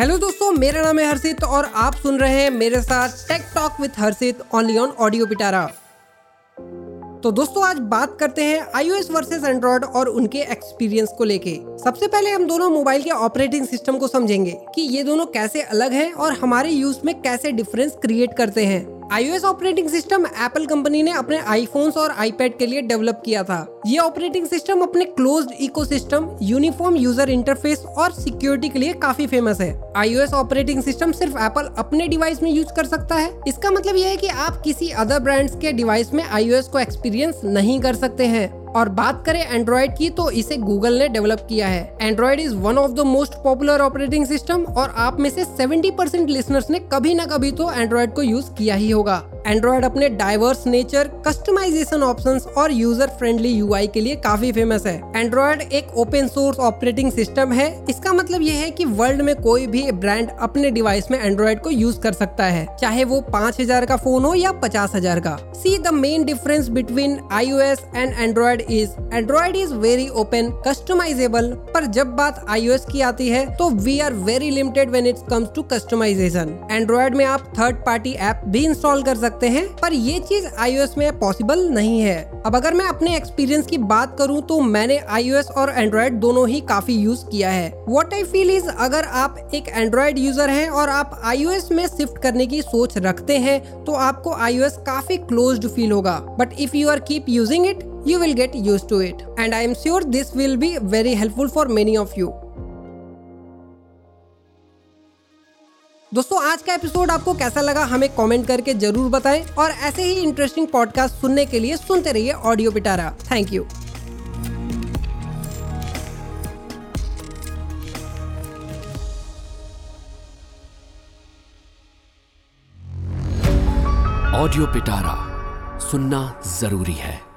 Hello दोस्तों, मेरा नाम है हर्षित और आप सुन रहे हैं मेरे साथ tech talk with Harshit only on audio Pitara तो दोस्तों, आज बात करते हैं iOS वर्सेस एंड्रॉयड और उनके एक्सपीरियंस को लेके। सबसे पहले हम दोनों मोबाइल के ऑपरेटिंग सिस्टम को समझेंगे कि ये दोनों कैसे अलग हैं और हमारे यूज़ में कैसे डिफरेंस क्रिएट करते हैं। iOS operating system Apple company ने अपने आईफोन्स और आईपैड के लिए डेवलप किया था। ये ऑपरेटिंग सिस्टम अपने closed ecosystem, uniform user interface और सिक्योरिटी के लिए काफ़ी फ़ेमस है। iOS ऑपरेटिंग सिस्टम सिर्फ़ एप्पल अपने डिवाइस में यूज़ कर सकता है। इसका मतलब यह है कि आप किसी अदर ब्रांड्स के डिवाइस में iOS को एक्सपीरियंस नहीं कर सकते हैं। और बात करें एंड्रॉइड की तो इसे गूगल ने डेवलप किया है। Android is one of the most popular operating system और आप में से 70 परसेंट लिसनर्स ने कभी ना कभी तो एंड्रॉइड को यूज़ किया ही होगा। एंड्रॉयड अपने डाइवर्स नेचर कस्टमाइजेशन ऑप्शंस और यूज़र फ्रेंडली यूआई के लिए काफ़ी फ़ेमस है। एंड्रॉयड एक ओपन सोर्स ऑपरेटिंग सिस्टम है। इसका मतलब यह है कि वर्ल्ड में कोई भी ब्रांड अपने डिवाइस में एंड्रॉयड को यूज़ कर सकता है। चाहे वो पाँच हज़ार का फ़ोन हो या पचास हज़ार का। See the main difference between iOS and Android is Android is very open customisable पर जब बात आई की आती है तो we are very limited when it comes to customisation Android में आप थर्ड पार्टी ऐप भी इंस्टॉल कर सकते हैं, पर ये चीज़ iOS में पॉसिबल नहीं है। अब अगर मैं अपने एक्सपीरियंस की बात करूँ तो मैंने iOS और एंड्रॉयड दोनों ही काफ़ी यूज़ किया है। वॉट आई फील इज़ अगर आप एक एंड्रॉयड यूज़र हैं और आप iOS में शिफ्ट करने की सोच रखते हैं तो आपको iOS काफ़ी क्लोज फील होगा। But if you are keep using it you will get used to it. And I am sure this will be very helpful for many of you. दोस्तों, आज का एपिसोड आपको कैसा लगा हमें कमेंट करके ज़रूर बताएँ और ऐसे ही इंटरेस्टिंग पॉडकास्ट सुनने के लिए सुनते रहिए audio Pitara thank you audio Pitara सुनना ज़रूरी है।